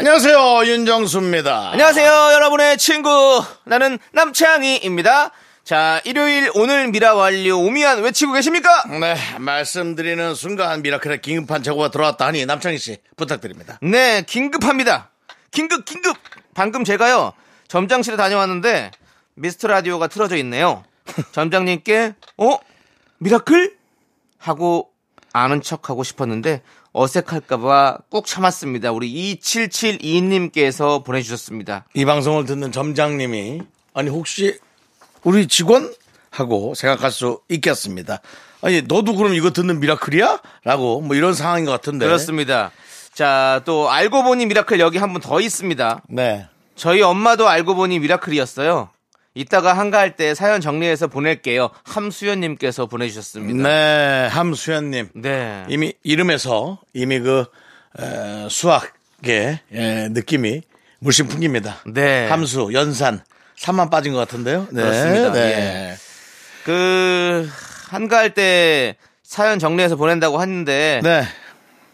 안녕하세요 윤정수입니다. 안녕하세요, 여러분의 친구. 나는 남창희입니다. 자, 일요일 오늘 미라 완료 오미완 외치고 계십니까? 네 말씀드리는 순간 미라클의 긴급한 제보가 들어왔다 하니 남창희 씨 부탁드립니다. 네, 긴급합니다. 긴급, 긴급. 방금 제가요, 점장실에 다녀왔는데, 미스터 라디오가 틀어져 있네요. 점장님께, 어? 미라클? 하고 아는 척 하고 싶었는데, 어색할까봐 꾹 참았습니다. 우리 2772님께서 보내주셨습니다. 이 방송을 듣는 점장님이 아니 혹시 우리 직원 하고 생각할 수 있겠습니다. 아니 너도 그럼 이거 듣는 미라클이야? 라고 뭐 이런 상황인 것 같은데. 그렇습니다. 자, 또 알고 보니 미라클 여기 한 분 더 있습니다. 네. 저희 엄마도 알고 보니 미라클이었어요. 이따가 한가할 때 사연 정리해서 보낼게요. 함수연님께서 보내주셨습니다. 네 함수연님 네. 이미 이름에서 이미 그 에, 수학의 에, 느낌이 물씬 풍깁니다. 네. 함수 연산 산만 빠진 것 같은데요. 네. 그렇습니다. 네. 그, 한가할 때 사연 정리해서 보낸다고 했는데, 네.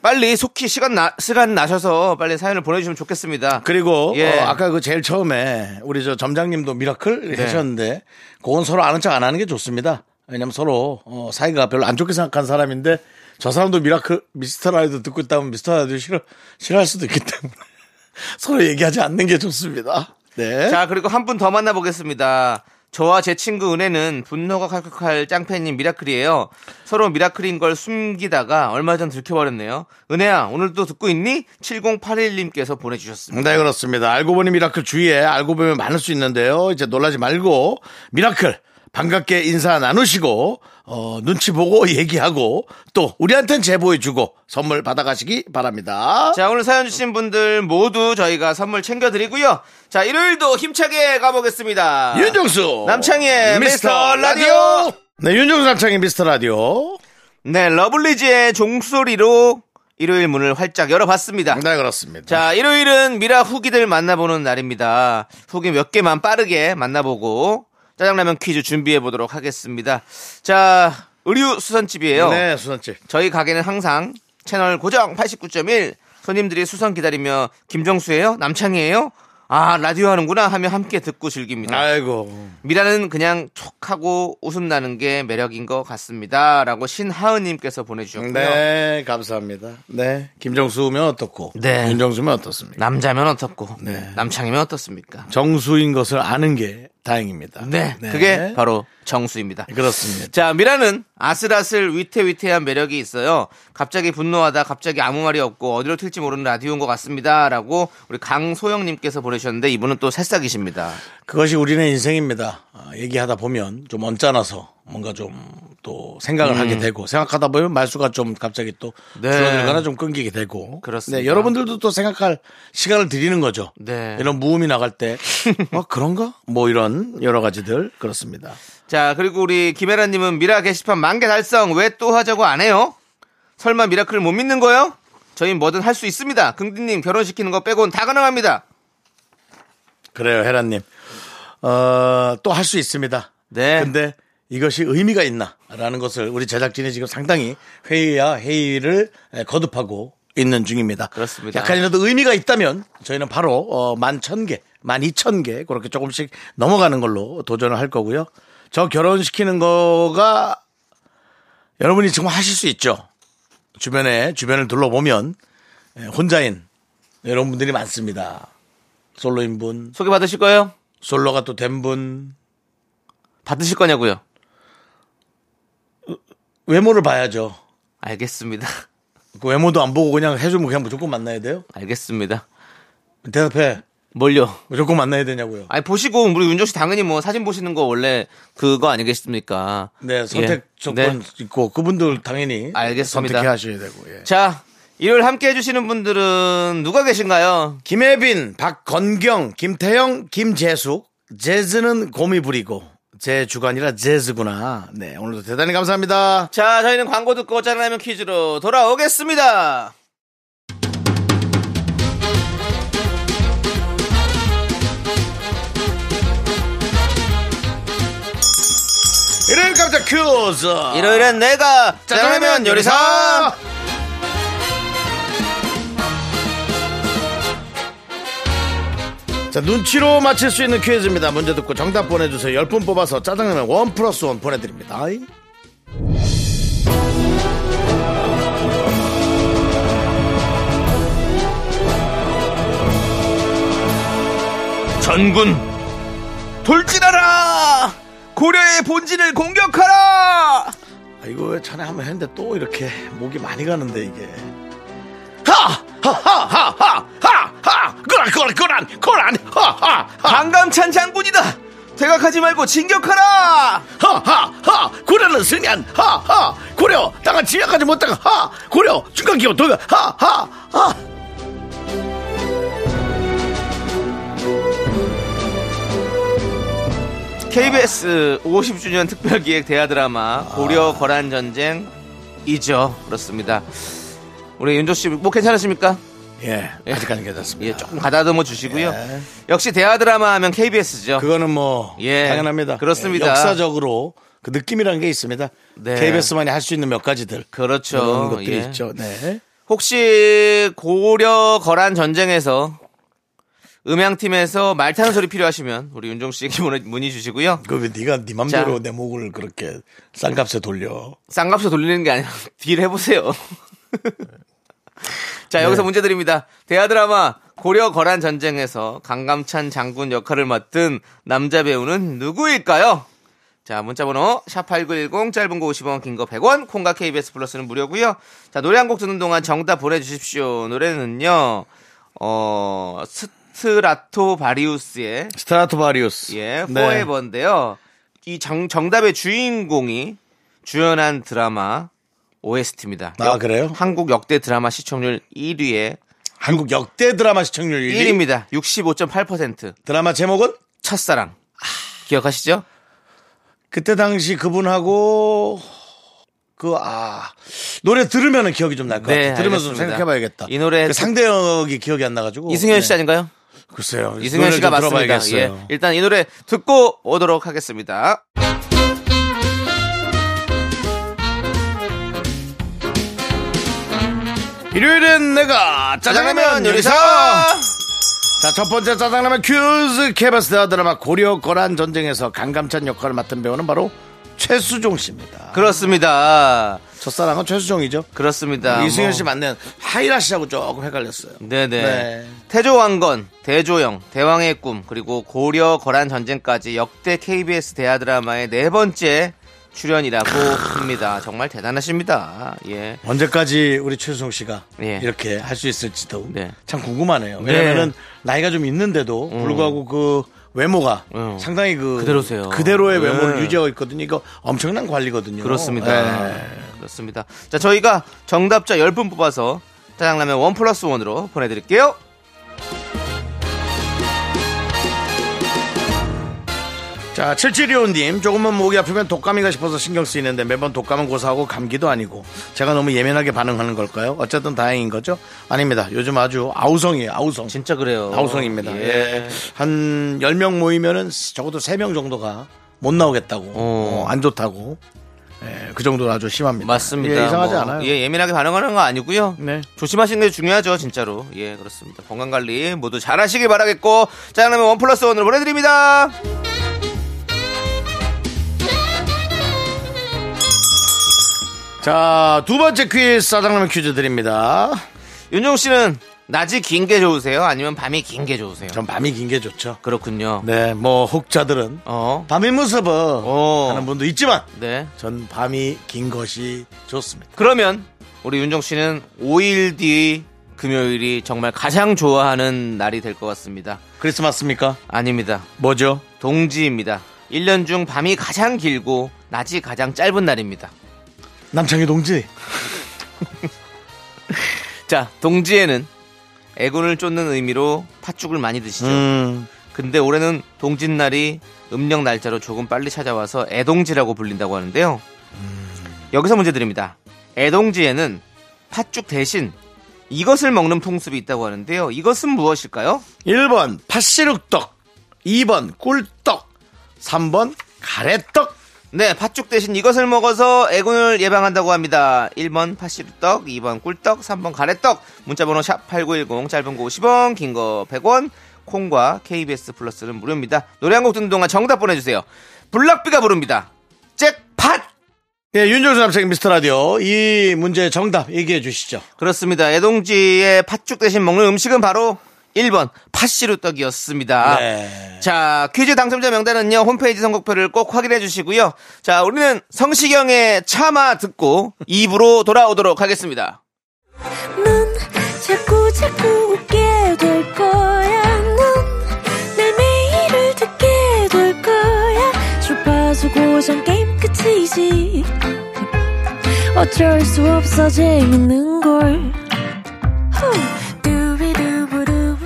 빨리 속히 시간 나, 시간 나셔서 빨리 사연을 보내주시면 좋겠습니다. 그리고 예. 어, 아까 그 제일 처음에 우리 저 점장님도 미라클 네. 하셨는데 그건 서로 아는 척 안 하는 게 좋습니다. 왜냐면 서로 어, 사이가 별로 안 좋게 생각한 사람인데 저 사람도 미라클 미스터 라디오 듣고 있다면 미스터 라디오 싫어 싫어할 수도 있기 때문에 서로 얘기하지 않는 게 좋습니다. 네. 자, 그리고 한 분 더 만나보겠습니다. 저와 제 친구 은혜는 분노가 칼칼칼 짱팬님 미라클이에요. 서로 미라클인 걸 숨기다가 얼마 전 들켜버렸네요. 은혜야, 오늘도 듣고 있니? 7081님께서 보내주셨습니다. 네, 그렇습니다. 알고 보니 미라클 주위에 알고 보면 많을 수 있는데요. 이제 놀라지 말고 미라클 반갑게 인사 나누시고 어, 눈치 보고 얘기하고 또 우리한텐 제보해주고 선물 받아가시기 바랍니다. 자, 오늘 사연 주신 분들 모두 저희가 선물 챙겨드리고요. 자, 일요일도 힘차게 가보겠습니다. 윤정수 남창희의 미스터 라디오. 네, 윤정수 남창희 미스터 라디오. 네, 러블리즈의 종소리로 일요일 문을 활짝 열어봤습니다. 네, 그렇습니다. 자, 일요일은 미라 후기들 만나보는 날입니다. 후기 몇 개만 빠르게 만나보고 짜장라면 퀴즈 준비해 보도록 하겠습니다. 자, 의류 수선집이에요. 네, 수선집. 저희 가게는 항상 채널 고정 89.1 손님들이 수선 기다리며 김정수예요? 남창이에요? 아, 라디오 하는구나 하며 함께 듣고 즐깁니다. 아이고. 미라는 그냥 촉하고 웃음 나는 게 매력인 것 같습니다. 라고 신하은님께서 보내주셨고요. 네, 감사합니다. 네, 김정수면 어떻고, 네. 윤정수면 어떻습니까? 남자면 어떻고, 네. 남창이면 어떻습니까? 정수인 것을 아는 게 다행입니다. 네, 그게 바로 정수입니다. 그렇습니다. 자, 미라는 아슬아슬 위태위태한 매력이 있어요. 갑자기 분노하다 갑자기 아무 말이 없고 어디로 튈지 모르는 라디오인 것 같습니다. 라고 우리 강소영님께서 보내주셨는데 이분은 또 새싹이십니다. 그것이 우리의 인생입니다. 아, 얘기하다 보면 좀 언짢아서 뭔가 좀 또 생각을 하게 되고 생각하다 보면 말수가 좀 갑자기 또 음. 네. 줄어들거나 좀 끊기게 되고 그렇습니다. 네, 여러분들도 또 생각할 시간을 드리는 거죠. 네. 이런 무음이 나갈 때 어, 그런가? 뭐 이런 여러 가지들 그렇습니다. 자, 그리고 우리 김혜라님은 미라 게시판 만개 달성 왜 또 하자고 안 해요? 설마 미라클 못 믿는 거요? 저희 뭐든 할 수 있습니다. 긍디님 결혼시키는 거 빼곤 다 가능합니다. 그래요, 혜라님. 어, 또 할 수 있습니다. 네. 근데 이것이 의미가 있나 라는 것을 우리 제작진이 지금 상당히 회의야 회의를 에, 거듭하고 있는 중입니다. 그렇습니다. 약간이라도 의미가 있다면 저희는 바로 어, 만 천 개, 만 이천 개 그렇게 조금씩 넘어가는 걸로 도전을 할 거고요. 저 결혼시키는 거가 여러분이 정말 하실 수 있죠. 주변에 주변을 둘러보면 에, 혼자인 여러분들이 많습니다. 솔로인 분, 소개 받으실 거예요? 솔로가 또 된 분, 받으실 거냐고요? 외모를 봐야죠. 알겠습니다. 그 외모도 안 보고 그냥 해주면 그냥 무조건 만나야 돼요? 알겠습니다. 대답해. 뭘요? 무조건 만나야 되냐고요. 아니 보시고 우리 윤정 씨 당연히 뭐 사진 보시는 거 원래 그거 아니겠습니까? 네, 선택 예. 조건 네. 있고 그분들 당연히 알겠습니다. 선택해 하셔야 되고. 예. 자, 일요일 함께 해주시는 분들은 누가 계신가요? 김혜빈, 박건경, 김태영, 김재숙, 재즈는 곰이 부리고 제 주관이라 재즈구나. 네, 오늘도 대단히 감사합니다. 자, 저희는 광고 듣고 짜장라면 퀴즈로 돌아오겠습니다. 일요일 깜짝 퀴즈. 일요일엔 내가 짜장라면 요리사! 자, 눈치로 맞힐 수 있는 퀴즈입니다. 문제 듣고 정답 보내주세요. 10분 뽑아서 짜장라면 원 플러스 원 보내드립니다. 아이. 전군 돌진하라! 고려의 본진을 공격하라! 아이고, 왜 전에 한번 했는데 또 이렇게 목이 많이 가는데, 이게. 하! 하! 하! 하! 하! 하! 하! 고란, 고란, 고란, 고란! 하! 하! 하! 강감찬 장군이다! 퇴각하지 말고 진격하라! 하하 하 고려는 승리한 하 하 고려 땅을 지역하지 못하가 하 고려 중간기업 도가 하 하 하 KBS 50주년 특별기획 대하드라마 고려 거란 전쟁이죠. 그렇습니다. 우리 윤조 씨 뭐 괜찮으십니까? 예 아직까지 괜찮습니다 예, 조금 가다듬어 주시고요. 예. 역시 대하 드라마 하면 KBS죠. 그거는 뭐 예, 당연합니다 그렇습니다. 예, 역사적으로 그 느낌이라는 게 있습니다 네. KBS만이 할 수 있는 몇 가지들 그렇죠. 그런 것들이 예. 있죠 네 혹시 고려 거란 전쟁에서 음향팀에서 말 타는 소리 필요하시면 우리 윤종 씨에게 문의, 주시고요. 그왜 네가 네 맘대로 자. 내 목을 그렇게 싼값에 돌려 쌍값으로 돌리는 게 아니라 딜 해보세요. 자 여기서 문제 드립니다. 대하 드라마 고려 거란 전쟁에서 강감찬 장군 역할을 맡은 남자 배우는 누구일까요? 자 문자번호 샵8910 짧은 거 50원 긴 거 100원 콩과 KBS 플러스는 무료고요. 자 노래 한 곡 듣는 동안 정답 보내주십시오. 노래는요 어 스트라토 바리우스의 스트라토 바리우스 예, 네. Forever인데요. 이 정, 정답의 주인공이 주연한 드라마 OST입니다. 아, 그래요? 한국 역대 드라마 시청률 1위에 한국 역대 드라마 시청률 1위 1위입니다. 65.8%. 드라마 제목은 첫사랑. 기억하시죠? 그때 당시 그분하고 그 아 노래 들으면은 기억이 좀 날것 네, 같아. 들으면서 좀 알겠습니다. 생각해 봐야겠다. 이 노래 그 상대역이 기억이 안 나가지고 이승현 씨 네. 아닌가요? 글쎄요. 이승현 씨가 좀 맞습니다. 예. 일단 이 노래 듣고 오도록 하겠습니다. 일요일엔 내가 짜장라면 요리사. 자, 첫 번째 짜장라면 큐즈 케바스 대화 드라마 고려 거란 전쟁에서 강감찬 역할을 맡은 배우는 바로 최수종 씨입니다. 그렇습니다. 첫사랑은 최수종이죠. 그렇습니다. 이승현 뭐. 씨 맞는 하이라 씨하고 조금 헷갈렸어요. 네네. 네. 태조왕건, 대조영, 대왕의 꿈, 그리고 고려 거란 전쟁까지 역대 KBS 대하 드라마의 네 번째 출연이라고 합니다. 정말 대단하십니다. 예. 언제까지 우리 최수종 씨가 예. 이렇게 할 수 있을지도 네. 참 궁금하네요. 네. 왜냐면은 나이가 좀 있는데도 불구하고 그 외모가 음. 상당히 그 그대로세요. 그대로의 네. 외모를 유지하고 있거든요. 이거 엄청난 관리거든요. 그렇습니다. 네. 그렇습니다. 자, 저희가 정답자 10분 뽑아서 짜장라면 원 플러스 원으로 보내드릴게요. 자, 7725님, 조금만 목이 아프면 독감인가 싶어서 신경 쓰이는데 매번 독감은 고사하고 감기도 아니고 제가 너무 예민하게 반응하는 걸까요? 어쨌든 다행인 거죠? 아닙니다. 요즘 아주 아우성이에요, 아우성. 진짜 그래요. 아우성입니다. 예. 예. 한 10명 모이면은 적어도 3명 정도가 못 나오겠다고. 어. 어, 안 좋다고. 예, 그 정도로 아주 심합니다. 맞습니다. 예, 이상하지 뭐, 않아요. 예, 예민하게 반응하는 거 아니고요. 네. 조심하시는 게 중요하죠, 진짜로. 예, 그렇습니다. 건강 관리 모두 잘 하시길 바라겠고, 짜장라면 원 플러스 원으로 보내드립니다. 자, 두 번째 퀴즈, 짜장라면 퀴즈 드립니다. 윤종 씨는 낮이 긴 게 좋으세요? 아니면 밤이 긴 게 좋으세요? 전 밤이 긴 게 좋죠. 그렇군요. 네, 뭐, 혹자들은 어, 밤의 모습을 어. 하는 분도 있지만 네. 전 밤이 긴 것이 좋습니다. 그러면 우리 윤종 씨는 5일 뒤 금요일이 정말 가장 좋아하는 날이 될 것 같습니다. 크리스마스입니까? 아닙니다. 뭐죠? 동지입니다. 1년 중 밤이 가장 길고 낮이 가장 짧은 날입니다. 남창희 동지. 자, 동지에는 애군을 쫓는 의미로 팥죽을 많이 드시죠. 음. 근데 올해는 동짓날이 음력 날짜로 조금 빨리 찾아와서 애동지라고 불린다고 하는데요. 여기서 문제 드립니다. 애동지에는 팥죽 대신 이것을 먹는 풍습이 있다고 하는데요. 이것은 무엇일까요? 1번 팥시룩떡, 2번 꿀떡, 3번 가래떡. 네, 팥죽 대신 이것을 먹어서 애군을 예방한다고 합니다. 1번 팥시루떡, 2번 꿀떡, 3번 가래떡. 문자번호 샵 8910, 짧은 거 50원, 긴 거 100원, 콩과 KBS 플러스는 무료입니다. 노래 한 곡 듣는 동안 정답 보내주세요. 블락비가 부릅니다. 잭팟! 예, 윤정수 남창 미스터 라디오. 이 문제의 정답 얘기해 주시죠. 그렇습니다. 애동지의 팥죽 대신 먹는 음식은 바로 1번 팥시루 떡이었습니다. 네. 자, 퀴즈 당첨자 명단은요, 홈페이지 선곡표를 꼭 확인해 주시고요. 자, 우리는 성시경의 차마 듣고 2부로 돌아오도록 하겠습니다. 넌 자꾸 자꾸 웃게 될 거야. 넌내 매일을 듣게 될 거야. 주파수 고정 게임 끝이지. 어쩔 수 없어 재밌는 걸. 후.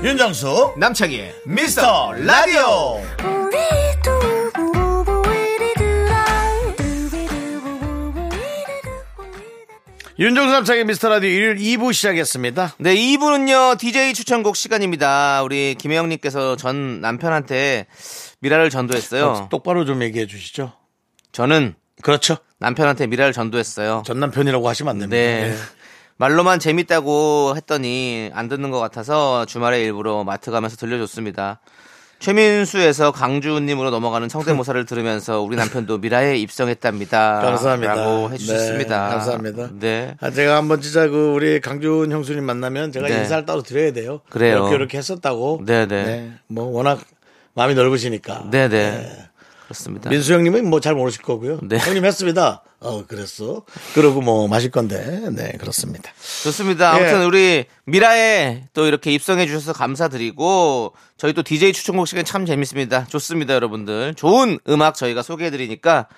윤정수 남창희의 미스터 라디오. 윤정수 남창의 미스터 라디오 일요일 2부 시작했습니다. 네, 2부는요, DJ 추천곡 시간입니다. 우리 김혜영님께서 전 남편한테 미라를 전도했어요. 똑바로 좀 얘기해 주시죠. 저는 그렇죠. 남편한테 미라를 전도했어요. 전 남편이라고 하시면 안 됩니다. 네. 예. 말로만 재밌다고 했더니 안 듣는 것 같아서 주말에 일부러 마트 가면서 들려줬습니다. 최민수에서 강주님으로 넘어가는 성대모사를 들으면서 우리 남편도 미라에 입성했답니다. 감사합니다. 라고 해주셨습니다. 네, 감사합니다. 네. 아, 제가 한번 진짜 그 우리 강준 형수님 만나면 제가 네. 인사를 따로 드려야 돼요. 그래요. 이렇게 이렇게 했었다고. 네, 네. 뭐 워낙 마음이 넓으시니까. 네네. 그렇습니다. 민수 형님은 뭐 잘 모르실 거고요. 네. 형님 했습니다. 어, 그랬어. 그러고 뭐 마실 건데. 네, 그렇습니다. 좋습니다. 아무튼 예. 우리 미라에 또 이렇게 입성해 주셔서 감사드리고 저희 또 DJ 추천곡 시간 참 재밌습니다. 좋습니다, 여러분들. 좋은 음악 저희가 소개해 드리니까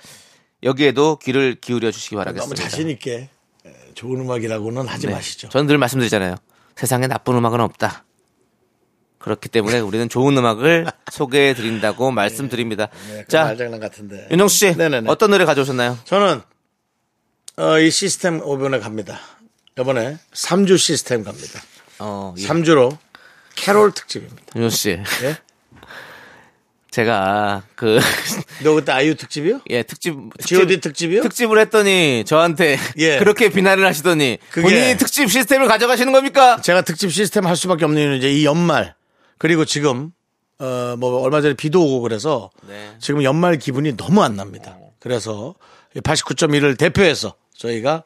여기에도 귀를 기울여 주시기 너무 바라겠습니다. 자신 있게 에, 좋은 음악이라고는 하지 네. 마시죠. 저는 늘 말씀드리잖아요. 세상에 나쁜 음악은 없다. 그렇기 때문에 우리는 좋은 음악을 소개해 드린다고 말씀드립니다. 네, 자, 말장난 같은데. 윤정수 씨, 네네네. 어떤 노래 가져오셨나요? 저는 어, 이 시스템 이번에 갑니다. 이번에 3주 시스템 갑니다. 어, 예. 3주로 캐롤 특집입니다. 윤정수 씨, 예? 제가 그 너 그때 아이유 특집이요? 예, 특집, G.O.D 특집이요? 특집을 했더니 저한테 예. 그렇게 비난을 하시더니 그게- 본인이 특집 시스템을 가져가시는 겁니까? 제가 특집 시스템 할 수밖에 없는 이유는 이제 이 연말 그리고 지금 어 뭐 얼마 전에 비도 오고 그래서 네. 지금 연말 기분이 너무 안 납니다. 그래서 89.1을 대표해서 저희가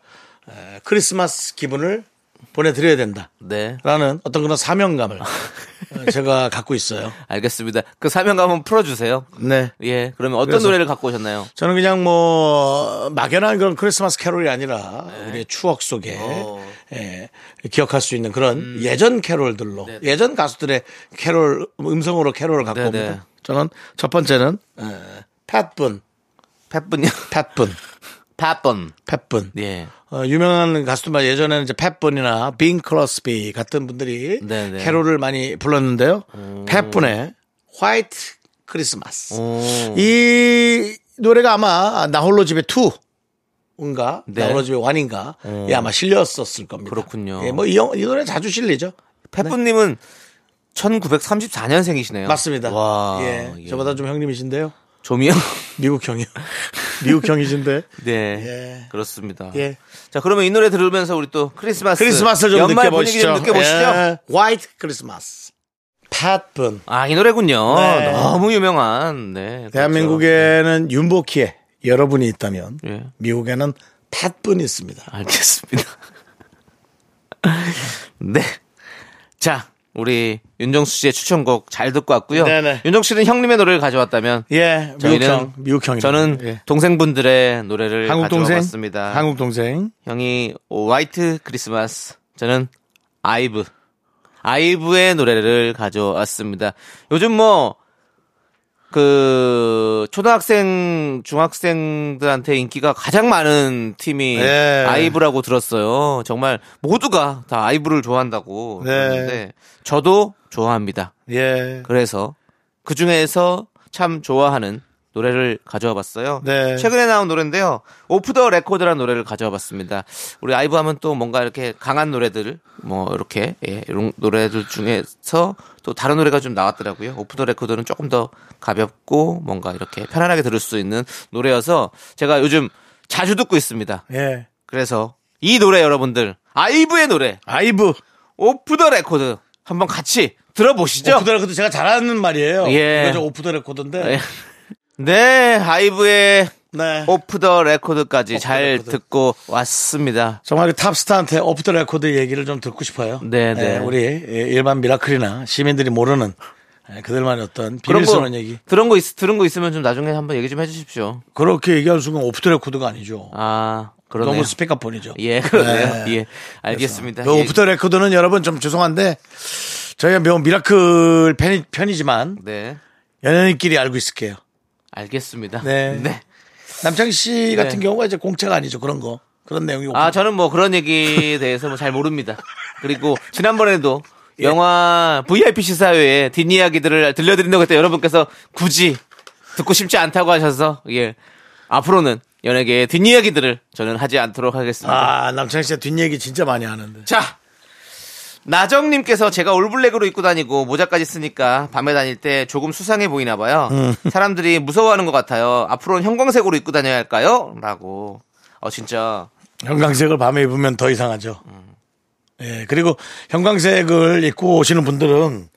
에, 크리스마스 기분을 보내드려야 된다. 네. 라는 어떤 그런 사명감을 어, 제가 갖고 있어요. 알겠습니다. 그 사명감 한번 풀어주세요. 네. 예. 그러면 어떤 노래를 갖고 오셨나요? 저는 그냥 뭐 막연한 그런 크리스마스 캐롤이 아니라 네. 우리의 추억 속에 어. 예, 기억할 수 있는 그런 음. 예전 캐롤들로 예전 가수들의 캐롤 음성으로 캐롤을 갖고 네, 네. 옵니다. 저는 첫 번째는 에, 팻분, 팻분요? 팻분, 팻분. 팻분. 예. 어, 유명한 가수들만 예전에는 이제 팻분이나 빙 크로스비 같은 분들이 네, 네. 캐롤을 많이 불렀는데요. 팻분의 White Christmas. 오. 이 노래가 아마 나홀로 집에 2인가 네. 나홀로 집에 1인가 예, 아마 실렸었을 겁니다. 그렇군요. 예, 뭐이 이 노래 자주 실리죠. 팻분님은 1934년생이시네요. 맞습니다. 와. 예, 예. 저보다 좀 형님이신데요. 조미영? 미국 형이요. 미국 형이신데. 네. 예. 그렇습니다. 예. 자, 그러면 이 노래 들으면서 우리 또 크리스마스. 크리스마스를 좀 연말 느껴보시죠. 좀 느껴보시죠. 예, 화이트 크리스마스. 팻분. 아, 이 노래군요. 네. 너무 유명한. 네. 그렇죠. 대한민국에는 윤복희에 여러분이 있다면 예. 미국에는 팻분이 있습니다. 알겠습니다. 네. 자, 우리 윤정수 씨의 추천곡 잘 듣고 왔고요. 네네. 윤정수 씨는 형님의 노래를 가져왔다면 예, 미국 형, 미국 형이 저는 예. 동생분들의 노래를 한국 동생, 가져왔습니다. 한국 동생. 형이 화이트 크리스마스, 저는 아이브. 아이브의 노래를 가져왔습니다. 요즘 뭐, 그 초등학생 중학생들한테 인기가 가장 많은 팀이 네. 아이브라고 들었어요. 정말 모두가 다 아이브를 좋아한다고 네. 들었는데 저도 좋아합니다. 예. 그래서 그 중에서 참 좋아하는 노래를 가져와 봤어요. 네. 최근에 나온 노래인데요. Off The Record라는 노래를 가져와 봤습니다. 우리 아이브 하면 또 뭔가 이렇게 강한 노래들, 뭐 이렇게 예, 이런 노래들 중에서 또 다른 노래가 좀 나왔더라고요. Off The Record는 조금 더 가볍고 뭔가 이렇게 편안하게 들을 수 있는 노래여서 제가 요즘 자주 듣고 있습니다. 예. 그래서 이 노래 여러분들 아이브의 노래 아이브. Off The Record 한번 같이 들어보시죠. Off The Record 제가 잘하는 말이에요. 예. Off The Record인데. 예. 네, 아이브의 네. Off The Record까지 Off The 잘 Record. 듣고 왔습니다. 정말 그 탑스타한테 off the record 얘기를 좀 듣고 싶어요. 네, 네. 예, 우리 일반 미라클이나 시민들이 모르는 예, 그들만의 어떤 그런 거 비밀스러운 얘기. 들은 거 있, 들은 거 있으면 좀 나중에 한번 얘기 좀 해주십시오. 그렇게 얘기할 수는 off the record가 아니죠. 아, 그러네요. 너무 스피커폰이죠. 예, 그러네요. 네. 예, 알겠습니다. 그 예. off the record는 여러분 좀 죄송한데 저희가 명 미라클 팬이, 편이지만 네, 연예인끼리 알고 있을게요. 알겠습니다. 네. 네. 남창희 씨 같은 네. 경우가 이제 공짜가 아니죠. 그런 거. 그런 내용이 아, 저는 뭐 그런 얘기에 대해서 뭐 잘 모릅니다. 그리고 지난번에도 영화 VIP 시사회에 뒷이야기들을 들려드린다고 했때 여러분께서 굳이 듣고 싶지 않다고 하셔서 예 앞으로는 연예계의 뒷이야기들을 저는 하지 않도록 하겠습니다. 아, 남창희 씨가 뒷얘기 진짜 많이 하는데. 자 나정님께서 제가 올블랙으로 입고 다니고 모자까지 쓰니까 밤에 다닐 때 조금 수상해 보이나 봐요. 사람들이 무서워하는 것 같아요. 앞으로는 형광색으로 입고 다녀야 할까요? 라고. 어 진짜 형광색을 밤에 입으면 더 이상하죠. 예, 그리고 형광색을 입고 오시는 분들은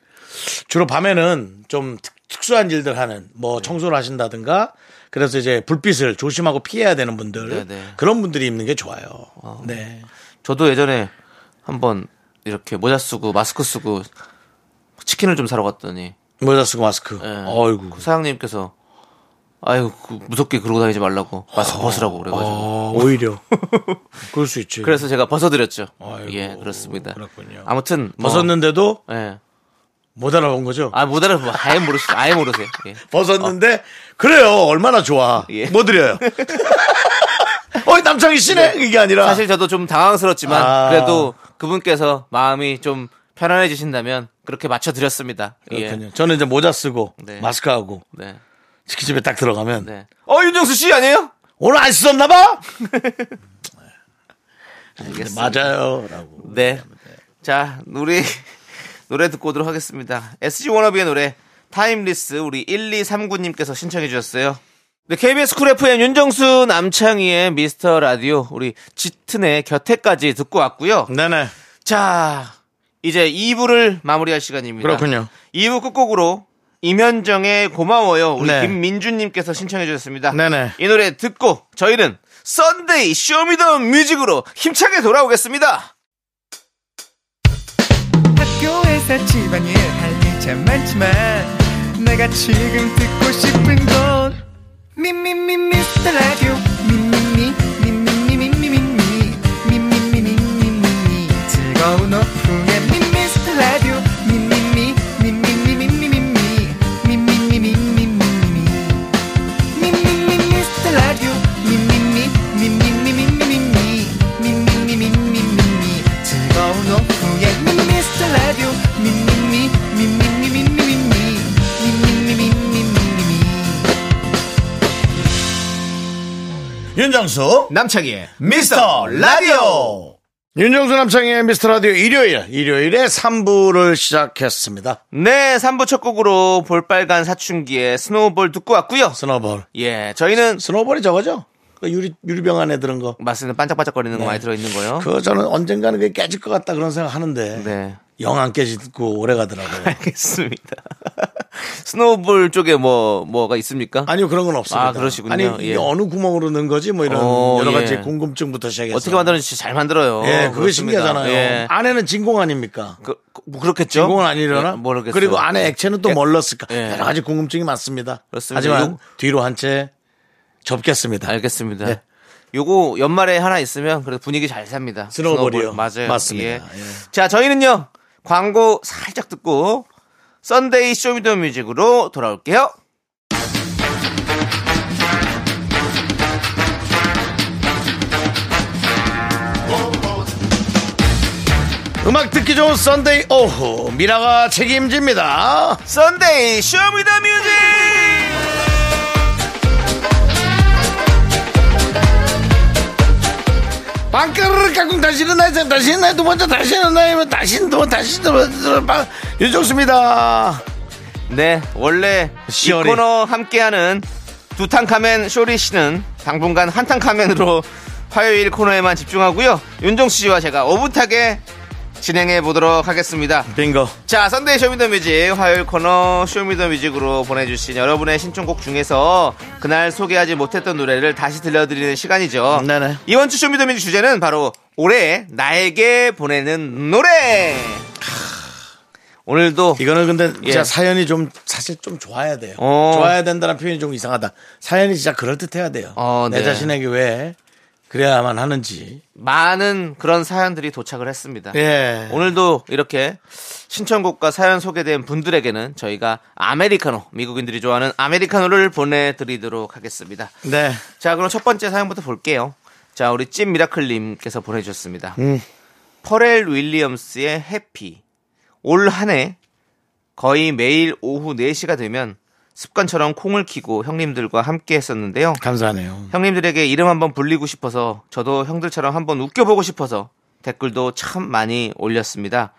주로 밤에는 좀 특- 특수한 일들 하는 뭐 청소를 하신다든가 그래서 이제 불빛을 조심하고 피해야 되는 분들 네, 네. 그런 분들이 입는 게 좋아요. 네. 저도 예전에 한번 이렇게 모자 쓰고 마스크 쓰고 치킨을 좀 사러 갔더니 모자 쓰고 마스크. 예, 어이구. 그 사장님께서 아유 그 무섭게 그러고 다니지 말라고 마스크 벗으라고 그래가지고 어, 오히려 그럴 수 있지. 그래서 제가 벗어드렸죠. 아이고, 예 그렇습니다. 그렇군요. 아무튼 뭐, 벗었는데도 예. 못 알아본 거죠. 아 못 알아 뭐 아예 모르세요. 아예 모르세요. 예. 벗었는데 그래요. 얼마나 좋아. 예. 뭐 드려요? 어이 남창희 씨네 이게 아니라 사실 저도 좀 당황스럽지만 아. 그래도 그분께서 마음이 좀 편안해지신다면 그렇게 맞춰드렸습니다. 예. 그렇군요. 저는 이제 모자 쓰고 네. 마스크 하고 네. 치킨집에 딱 들어가면 네. 어 윤정수 씨 아니에요? 오늘 안 씻었나 봐. 알겠습니다. 맞아요라고. 네. 자, 우리 노래 듣고 오도록 하겠습니다. SG 워너비의 노래 Timeless 우리 1239님께서 신청해 주셨어요. 네, KBS 쿨 FM 윤정수 남창희의 미스터 라디오 우리 짙은의 곁에까지 듣고 왔고요. 네네. 자, 이제 2부를 마무리할 시간입니다. 그렇군요. 2부 끝곡으로 임현정의 고마워요. 우리 네. 김민주님께서 신청해 주셨습니다. 네네. 이 노래 듣고 저희는 Sunday Show Me The Music으로 힘차게 돌아오겠습니다. 학교에서 집안일 할일참 많지만 내가 지금 듣고 싶은 건 미미미 미스터 라디오 윤정수 남창희의 미스터 라디오. 윤정수 남창희의 미스터 라디오 일요일 일요일에 3부를 시작했습니다. 네, 3부 첫 곡으로 볼빨간 사춘기의 Snowball 듣고 왔고요. Snowball. 예, 저희는 snowball이 저거죠? 그 유리 유리병 안에 들은 거. 맞습니다. 반짝반짝거리는 거 많이 들어있는 거요. 그거 저는 언젠가는 그게 깨질 것 같다 그런 생각 하는데 네. 영 안 깨지고 오래 가더라고요. 알겠습니다. snowball 쪽에 뭐, 뭐가 있습니까? 아니요 그런 건 없습니다. 아, 그러시군요. 아니 이게 예. 어느 구멍으로 넣은 거지 뭐 이런 어, 여러 가지 예. 궁금증부터 시작해서 어떻게 만드는지 잘 만들어요. 예, 그게. 신기하잖아요. 예. 안에는 진공 아닙니까? 그, 그- 뭐 그렇겠죠? 진공은 아니려나? 예, 모르겠어요. 그리고 안에 액체는 또 예. 뭘 넣었을까? 예. 여러 가지 궁금증이 많습니다. 그렇습니다. 하지만 요- 뒤로 한 채 접겠습니다. 알겠습니다. 네. 요거 연말에 하나 있으면 그래도 분위기 잘 삽니다. Snowball이요. Snowball. 맞아요. 맞습니다. 예. 예. 자, 저희는요. 광고 살짝 듣고 Sunday Show Me The Music으로 돌아올게요. 음악 듣기 좋은 Sunday 오후 미라가 책임집니다. Sunday Show Me The Music 빵가루를 깎고 다시 일어나야 다시 일어나도 먼저 다시 일어나면 다시 또 다시 또 윤정수입니다. 네 원래 이 시어리. 코너 함께하는 두탕카멘 쇼리 씨는 당분간 한탕카멘으로 화요일 코너에만 집중하고요 윤정수 씨와 제가 오붓하게 진행해 보도록 하겠습니다 빙고. 자, 선데이 쇼미더뮤직 화요일 코너 쇼미더뮤직으로 보내주신 여러분의 신청곡 중에서 그날 소개하지 못했던 노래를 다시 들려드리는 시간이죠. 네네. 이번 주 쇼미더뮤직 주제는 바로 올해 나에게 보내는 노래. 오늘도 이거는 근데 진짜 예. 사연이 좀 사실 좀 좋아야 돼요. 어. 좋아야 된다는 표현이 좀 이상하다. 사연이 진짜 그럴 듯해야 돼요. 어, 내 네. 자신에게 왜 그래야만 하는지. 많은 그런 사연들이 도착을 했습니다. 예. 오늘도 이렇게 신청곡과 사연 소개된 분들에게는 저희가 아메리카노, 미국인들이 좋아하는 아메리카노를 보내드리도록 하겠습니다. 네. 자, 그럼 첫 번째 사연부터 볼게요. 자, 우리 찐 미라클님께서 보내주셨습니다. 음. 퍼렐 윌리엄스의 해피. 올 한 해 거의 매일 오후 4시가 되면 습관처럼 콩을 키고 형님들과 함께 했었는데요. 감사하네요. 형님들에게 이름 한번 불리고 싶어서 저도 형들처럼 한번 웃겨보고 싶어서 댓글도 참 많이 올렸습니다.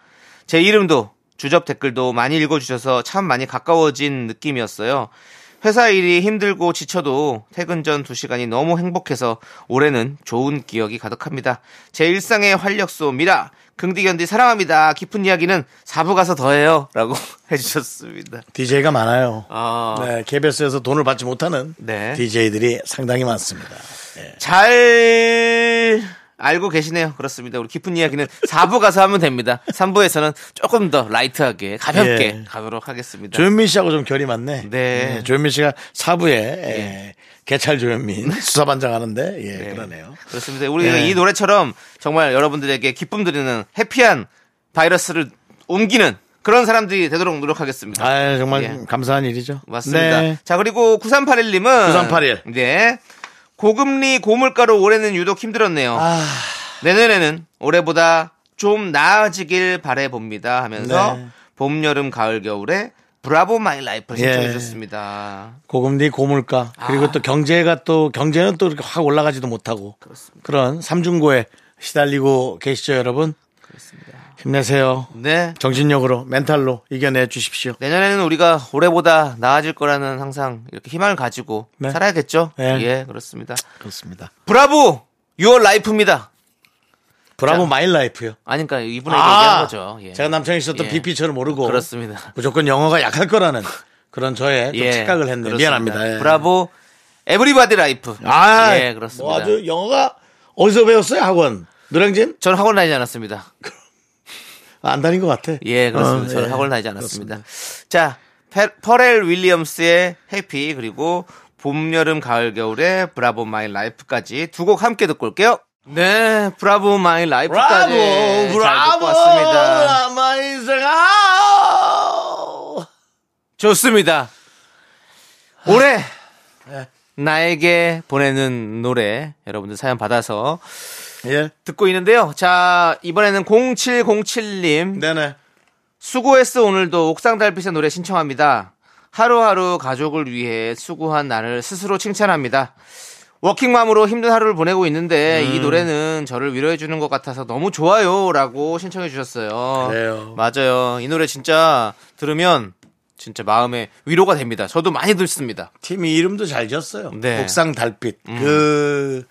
제 이름도 주접 댓글도 많이 읽어주셔서 참 많이 가까워진 느낌이었어요. 회사 일이 힘들고 지쳐도 퇴근 전 2시간이 너무 행복해서 올해는 좋은 기억이 가득합니다. 제 일상의 활력소 미라 긍디견디 사랑합니다. 깊은 이야기는 4부 가서 더해요. 라고 해주셨습니다. DJ가 많아요. 아, 네, KBS에서 돈을 받지 못하는 네. DJ들이 상당히 많습니다. 잘 알고 계시네요. 그렇습니다. 우리 깊은 이야기는 4부 가서 하면 됩니다. 3부에서는 조금 더 라이트하게 가볍게 예. 가도록 하겠습니다. 조현민 씨하고 좀 결이 많네. 네. 조현민 씨가 사부에 예, 개찰 조현민 수사반장 하는데 예, 네. 그러네요. 그렇습니다. 우리가 예. 이 노래처럼 정말 여러분들에게 기쁨 드리는 해피한 바이러스를 옮기는 그런 사람들이 되도록 노력하겠습니다. 아 정말 예. 감사한 일이죠. 맞습니다. 네. 자, 그리고 9381님은 9381. 네. 고금리 고물가로 올해는 유독 힘들었네요. 아, 내년에는 올해보다 좀 나아지길 바래봅니다 하면서 네. 봄, 여름, 가을, 겨울에 Bravo My Life를 신청해 예. 주셨습니다. 고금리 고물가 그리고 아. 또 경제가 또 경제는 또 이렇게 확 올라가지도 못하고 그런 삼중고에 시달리고 계시죠 여러분. 힘내세요. 네. 정신력으로 멘탈로 이겨내 주십시오. 내년에는 우리가 올해보다 나아질 거라는 항상 이렇게 희망을 가지고 네. 살아야겠죠? 네. 예, 그렇습니다. 그렇습니다. Bravo! Your Life입니다. Bravo 자. My Life요. 아니, 그러니까 이분에게 얘기한 거죠. 예. 제가 남창희 씨었던 예. BP처럼 모르고 그렇습니다. 무조건 영어가 약할 거라는 그런 저의 좀 예, 착각을 했네요. 그렇습니다. 미안합니다. 예. Bravo everybody life. 아, 예, 그렇습니다. 뭐 아주 영어가 어디서 배웠어요? 학원. 노량진? 저는 학원 다니지 않았습니다. 아, 안 다닌 것 같아. 예, 그렇습니다. 어, 저는 예. 학원을 다니지 않았습니다. 자, 페- 퍼렐 윌리엄스의 Happy 그리고 봄, 여름, 가을, 겨울의 Bravo My Life까지 두 곡 함께 듣고 올게요. 네, Bravo My Life까지 Bravo, 잘 브라보, 듣고 왔습니다. My 생아. 좋습니다. 올해 예. 나에게 보내는 노래 여러분들 사연 받아서 예. 듣고 있는데요. 자, 이번에는 0707님 네네. 수고했어 오늘도 옥상 달빛의 노래 신청합니다. 하루하루 가족을 위해 수고한 나를 스스로 칭찬합니다. 워킹맘으로 힘든 하루를 보내고 있는데 음. 이 노래는 저를 위로해 주는 것 같아서 너무 좋아요라고 신청해 주셨어요. 그래요. 맞아요. 이 노래 진짜 들으면 진짜 마음에 위로가 됩니다. 저도 많이 듣습니다. 팀이 이름도 잘 지었어요. 네. 음. 옥상 달빛. 그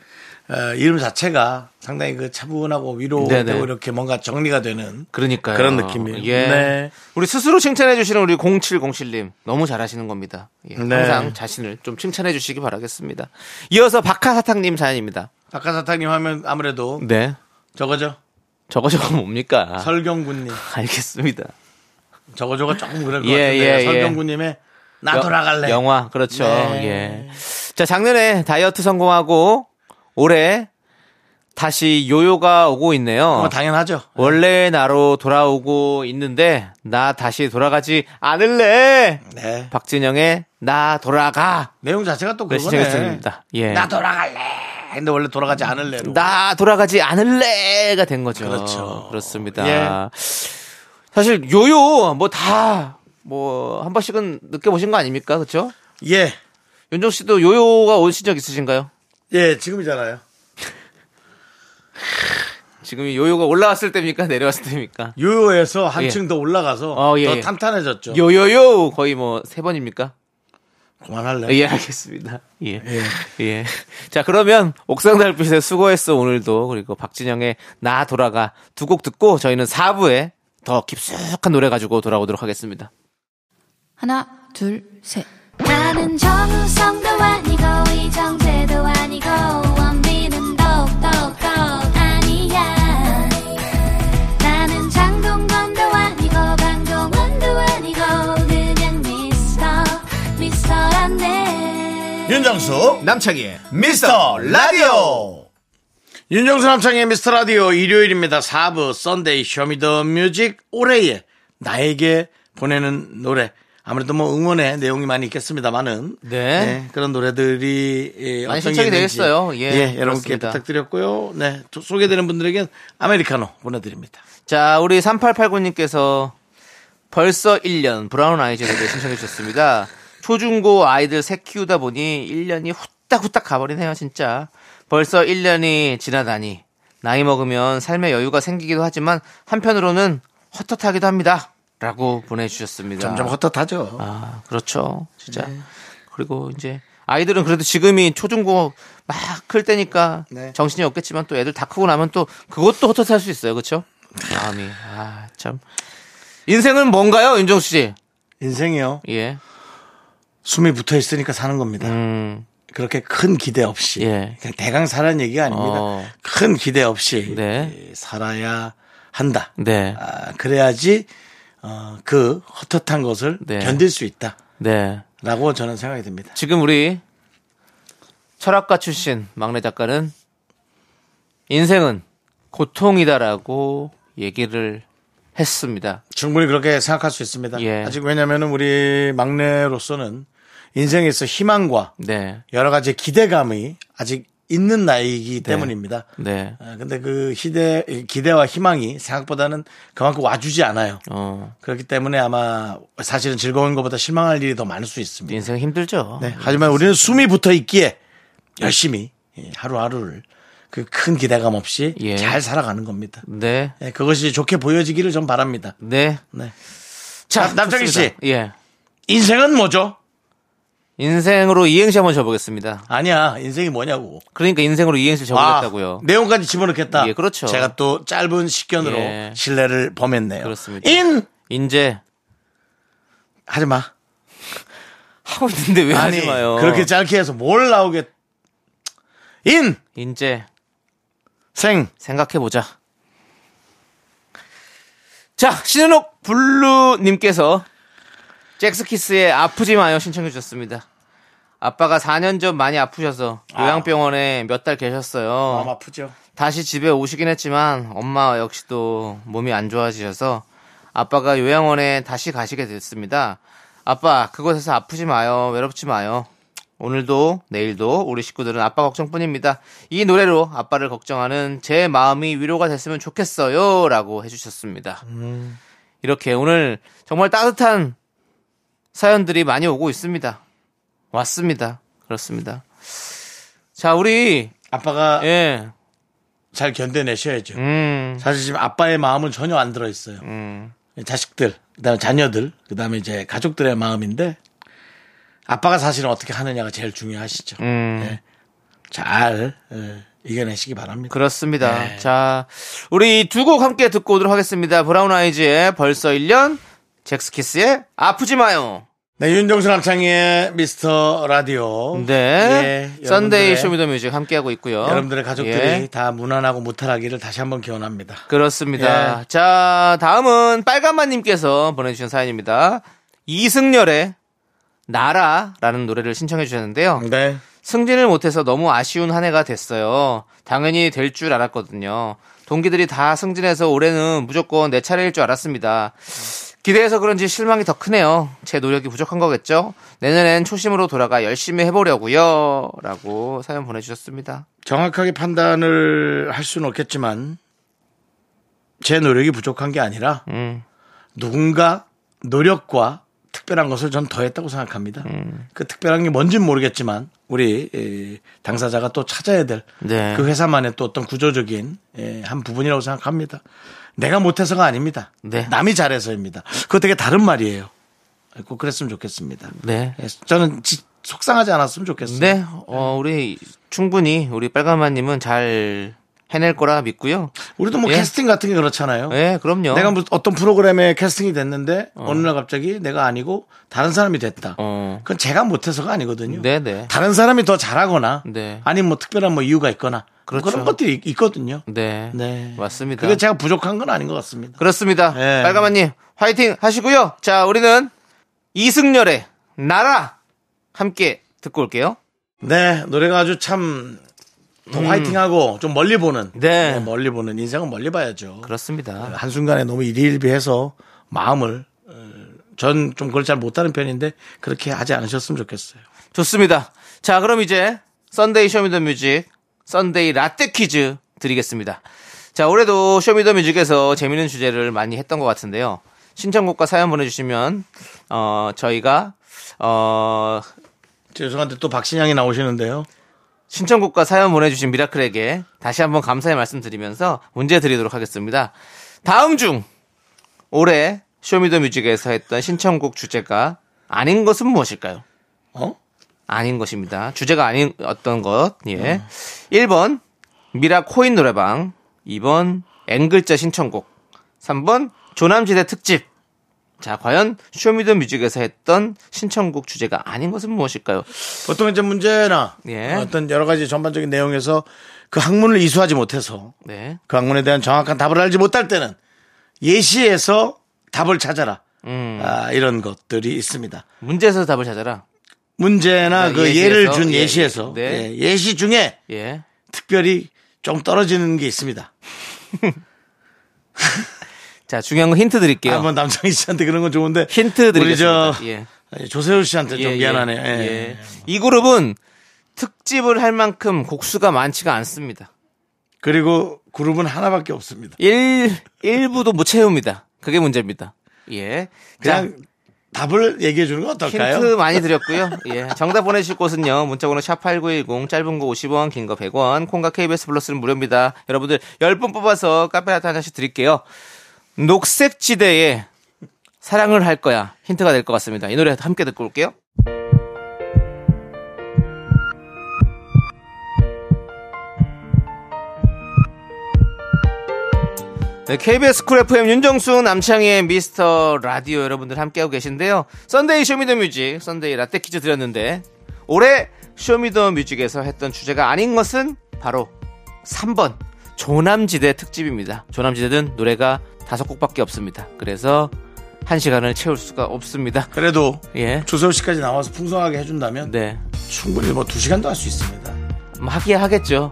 어, 이름 자체가 상당히 그 차분하고 위로되고. 이렇게 뭔가 정리가 되는 그러니까요. 그런 느낌이에요. 예. 네. 우리 스스로 칭찬해 주시는 우리 0707님 너무 잘하시는 겁니다. 예, 네. 항상 자신을 좀 칭찬해 주시기 바라겠습니다. 이어서 박하사탕님 사연입니다. 박하사탕님 하면 아무래도 네. 저거죠. 저거 저거 뭡니까? 설경군님. 알겠습니다. 저거 저거 조금 그럴 것 예, 같은데 예, 예. 설경군님의 나 여- 돌아갈래. 영화 그렇죠. 네. 예. 자 작년에 다이어트 성공하고 올해 다시 요요가 오고 있네요. 뭐 당연하죠. 원래 나로 돌아오고 있는데 나 다시 돌아가지 않을래. 네. 박진영의 나 돌아가. 내용 자체가 또 네, 그거네. 예. 나 돌아갈래. 근데 원래 돌아가지 않을래로. 나 돌아가지 않을래가 된 거죠. 그렇죠. 그렇습니다. 예. 사실 요요 뭐 다뭐한 번씩은 느껴보신 거 아닙니까? 그렇죠? 예. 윤정 씨도 요요가 오신 적 있으신가요? 예, 지금이잖아요. 지금 이 요요가 올라왔을 때입니까? 내려왔을 때입니까? 요요에서 한층 예. 더 올라가서 어, 예, 더 예. 탄탄해졌죠. 요요요 거의 뭐 세 번입니까? 그만할래. 예, 알겠습니다. 예. 예. 자, 그러면 옥상 달빛에 수고했어 오늘도 그리고 박진영의 나 돌아가 두 곡 듣고 저희는 4부에 더 깊숙한 노래 가지고 돌아오도록 하겠습니다. 하나, 둘, 셋. 나는 정우성도 아니고 이정재도 아니고 원빈은 더욱더 아니야 나는 장동건도 아니고 강동원도 아니고 그냥 미스터 미스터란데 윤정수 남창희의 미스터 라디오. 윤정수 남창희의 미스터 라디오 일요일입니다. 4부 Sunday Show Me The Music 올해의 나에게 보내는 노래. 아무래도 뭐 응원의 내용이 많이 있겠습니다만은 네. 그런 노래들이 예, 많이 어떤 신청이 게 있는지, 되겠어요. 예, 여러분께 그렇습니다. 부탁드렸고요. 네, 또 소개되는 분들에겐 아메리카노 보내드립니다. 자, 우리 3889님께서 벌써 1년 브라운 아이즈 노래 신청해 주셨습니다. 초중고 아이들 새 키우다 보니 1년이 후딱후딱 가버리네요, 진짜. 벌써 1년이 지나다니. 나이 먹으면 삶의 여유가 생기기도 하지만 한편으로는 헛헛하기도 합니다. 라고 보내주셨습니다. 점점 헛헛하죠. 아, 그렇죠. 진짜. 네. 그리고 이제 아이들은 그래도 지금이 초중고 막 클 때니까 네. 정신이 없겠지만 또 애들 다 크고 나면 또 그것도 헛헛할 수 있어요. 그렇죠? 마음이 아, 참. 인생은 뭔가요, 윤정수 씨? 인생이요. 예. 숨이 붙어 있으니까 사는 겁니다. 음. 그렇게 큰 기대 없이 예. 그냥 대강 살라는 얘기가 아닙니다. 어. 큰 기대 없이 네. 예, 살아야 한다. 네. 아, 그래야지 어, 그 헛헛한 것을 네. 견딜 수 있다라고 네. 저는 생각이 듭니다. 지금 우리 철학가 출신 막내 작가는 인생은 고통이다라고 얘기를 했습니다. 충분히 그렇게 생각할 수 있습니다. 예. 아직 왜냐하면 우리 막내로서는 인생에서 희망과 네. 여러 가지 기대감이 아직 있는 나이이기 때문입니다. 네. 아, 근데 그 희대, 기대와 희망이 생각보다는 그만큼 와주지 않아요. 어. 그렇기 때문에 아마 사실은 즐거운 것보다 실망할 일이 더 많을 수 있습니다. 인생 힘들죠. 네, 하지만 우리는 숨이 붙어 있기에 열심히 예, 하루하루를 그 큰 기대감 없이 예. 잘 살아가는 겁니다. 네. 예, 그것이 좋게 보여지기를 전 바랍니다. 네. 네. 자, 남창희 씨. 예. 인생은 뭐죠? 인생으로 이행시 한번 줘보겠습니다. 아니야, 인생이 뭐냐고. 그러니까 인생으로 이행시 줘보겠다고요. 아, 내용까지 집어넣겠다. 예, 그렇죠. 제가 또 짧은 식견으로 예. 신뢰를 범했네요. 그렇습니다. 인 인제 하지 마. 하고 있는데 왜 아니 하지 마요? 그렇게 짧게 해서 뭘 나오겠? 인 인제 생. 생각해보자. 자, 신은옥 블루님께서 잭스키스의 아프지 마요 신청해 주셨습니다. 아빠가 4년 전 많이 아프셔서 요양병원에 몇 달 계셨어요. 마음 아프죠. 다시 집에 오시긴 했지만 엄마 역시도 몸이 안 좋아지셔서 아빠가 요양원에 다시 가시게 됐습니다. 아빠 그곳에서 아프지 마요. 외롭지 마요. 오늘도 내일도 우리 식구들은 아빠 걱정뿐입니다. 이 노래로 아빠를 걱정하는 제 마음이 위로가 됐으면 좋겠어요. 라고 해주셨습니다. 이렇게 오늘 정말 따뜻한 사연들이 많이 오고 있습니다. 왔습니다. 그렇습니다. 자, 우리, 아빠가 예, 잘 견뎌내셔야죠. 음, 사실 지금 아빠의 마음은 전혀 안 들어 있어요. 음. 자식들, 그다음에 자녀들, 그다음에 이제 가족들의 마음인데 아빠가 사실은 어떻게 하느냐가 제일 중요하시죠. 음. 네. 잘 예, 이겨내시기 바랍니다. 그렇습니다. 네. 자, 우리 두 곡 함께 듣고 오도록 하겠습니다. 브라운 아이즈의 벌써 1년, 젝스키스의 아프지 마요. 네, 윤정수 남창희의 미스터 라디오. 네. 예, Sunday 여러분들의- Show Me The Music 함께하고 있고요. 여러분들의 가족들이 예, 다 무난하고 무탈하기를 다시 한번 기원합니다. 그렇습니다. 예. 자, 다음은 빨간만님께서 보내주신 사연입니다. 이승열의 나라라는 노래를 신청해 주셨는데요. 네. 승진을 못해서 너무 아쉬운 한 해가 됐어요. 당연히 될 줄 알았거든요. 동기들이 다 승진해서 올해는 무조건 내 차례일 줄 알았습니다. 기대해서 그런지 실망이 더 크네요. 제 노력이 부족한 거겠죠? 내년엔 초심으로 돌아가 열심히 해보려고요. 라고 사연 보내주셨습니다. 정확하게 판단을 할 수는 없겠지만 제 노력이 부족한 게 아니라 음. 누군가 노력과 특별한 것을 전 더했다고 생각합니다. 음. 그 특별한 게 뭔지는 모르겠지만 우리 에, 당사자가 또 찾아야 될그 네. 회사만의 또 어떤 구조적인 에, 한 부분이라고 생각합니다. 내가 못해서가 아닙니다. 네. 남이 잘해서입니다. 그거 되게 다른 말이에요. 꼭 그랬으면 좋겠습니다. 네. 예, 저는 지- 속상하지 않았으면 좋겠어요. 네, 어, 우리 충분히 우리 빨간마님은 잘 해낼 거라 믿고요. 우리도 뭐 예. 캐스팅 같은 게 그렇잖아요. 네, 그럼요. 내가 무슨 어떤 프로그램에 캐스팅이 됐는데 어 느 날 갑자기 내가 아니고 다른 사람이 됐다. 어. 그건 제가 못해서가 아니거든요. 네네. 다른 사람이 더 잘하거나 네. 아니면 뭐 특별한 뭐 이유가 있거나 그 그렇죠. 런 것들이 있- 있거든요. 네. 네. 맞습니다. 그게 제가 부족한 건 아닌 것 같습니다. 그렇습니다. 네. 빨간마님, 화이팅 하시고요. 자, 우리는 이승열의 날아 함께 듣고 올게요. 네, 노래가 아주 참 더 화이팅하고 좀 멀리 보는 음. 네. 네, 멀리 보는 인생은 멀리 봐야죠. 그렇습니다. 한 순간에 너무 일희일비해서 마음을 전 좀 그걸 잘 못하는 편인데 그렇게 하지 않으셨으면 좋겠어요. 좋습니다. 자, 그럼 이제 Sunday Show Me the Music Sunday 라떼 퀴즈 드리겠습니다. 자, 올해도 쇼미더뮤직에서 재밌는 주제를 많이 했던 것 같은데요. 신청곡과 사연 보내주시면 어 저희가 어 죄송한데 또 박신양이 나오시는데요. 신청곡과 사연 보내주신 미라클에게 다시 한번 감사의 말씀 드리면서 문제 드리도록 하겠습니다. 다음 중 올해 쇼미더뮤직에서 했던 신청곡 주제가 아닌 것은 무엇일까요? 어? 아닌 것입니다. 주제가 아닌 어떤 것. 예. 1번 미라 코인 노래방, 2번 N글자 신청곡, 3번 조남지대 특집. 자, 과연 Show Me the Music에서 했던 신청곡 주제가 아닌 것은 무엇일까요? 보통 이제 문제나 예. 어떤 여러 가지 전반적인 내용에서 그 학문을 이수하지 못해서 네. 그 학문에 대한 정확한 답을 알지 못할 때는 예시에서 답을 찾아라. 음. 아, 이런 것들이 있습니다. 문제에서 답을 찾아라. 문제나 네, 그 예시에서, 예를 준 예, 예시에서 네. 예, 예시 중에 예. 특별히 좀 떨어지는 게 있습니다. 자, 중요한 건 힌트 드릴게요. 한번 남창희 씨한테 그런 건 좋은데 힌트 우리 저 드리겠습니다. 예. 조세호 씨한테 좀 예, 미안하네요. 예, 예. 예. 이 그룹은 특집을 할 만큼 곡수가 많지가 않습니다. 그리고 그룹은 하나밖에 없습니다. 일, 일부도 못 채웁니다. 그게 문제입니다. 예. 자, 그냥 답을 얘기해 주는 건 어떨까요? 힌트 많이 드렸고요. 예. 정답 보내실 곳은요. 문자번호 샵8910 짧은 거 50원, 긴 거 100원, 콩과 KBS 플러스는 무료입니다. 여러분들 10분 뽑아서 카페 라떼 한 잔씩 드릴게요. 녹색지대에 사랑을 할 거야. 힌트가 될 것 같습니다. 이 노래 함께 듣고 올게요. 네, KBS 쿨 FM 윤정수 남창희의 미스터 라디오 여러분들 함께하고 계신데요. Sunday Show Me the Music, Sunday 라떼 퀴즈 드렸는데 올해 쇼미더뮤직에서 했던 주제가 아닌 것은 바로 3번 조남지대 특집입니다. 조남지대는 노래가 다섯 곡밖에 없습니다. 그래서 한 시간을 채울 수가 없습니다. 그래도 예. 조세호 씨까지 나와서 풍성하게 해준다면 네. 충분히 뭐 두 시간도 할 수 있습니다. 뭐 하기야 하겠죠.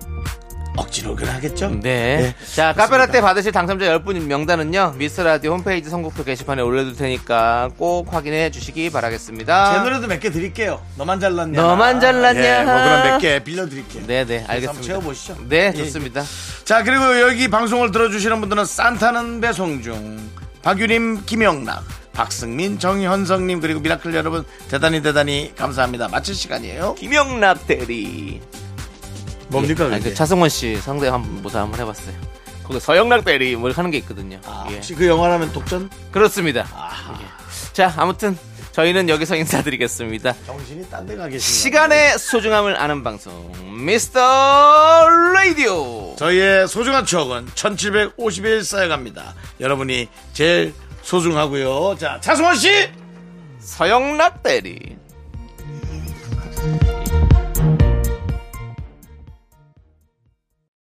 억지로 그래 하겠죠? 네. 자, 카페라떼 받으실 당첨자 10분 명단은요, 미스터 라디오 홈페이지 선곡표 게시판에 올려둘 테니까 꼭 확인해 주시기 바라겠습니다. 제 노래도 몇 개 드릴게요. 너만 잘났냐? 너만 잘났냐? 예, 뭐 그런 몇개 빌려드릴게요. 네네, 한번 알겠습니다. 채워보시죠. 네, 예, 좋습니다. 자 그리고 여기 방송을 들어주시는 분들은 산타는 배송 중 박유림 김영락 박승민 정현성님 그리고 미라클 여러분 대단히 대단히 감사합니다 마칠 시간이에요 김영락 대리. 뭡니까 아니, 그게 그 차승원 씨 상대 한번 모사 한번 해봤어요. 거기 서영락 대리 뭐 이렇게 하는 게 있거든요. 아, 예. 혹시 그 영화라면 독전 그렇습니다. 예. 자, 아무튼 저희는 여기서 인사드리겠습니다. 정신이 딴 데 가 계신가 시간의 소중함을 아는 방송 미스터 라디오. 저희의 소중한 추억은 1751 쌓여갑니다 여러분이 제일 소중하고요 자 차승원 씨 서영락 대리.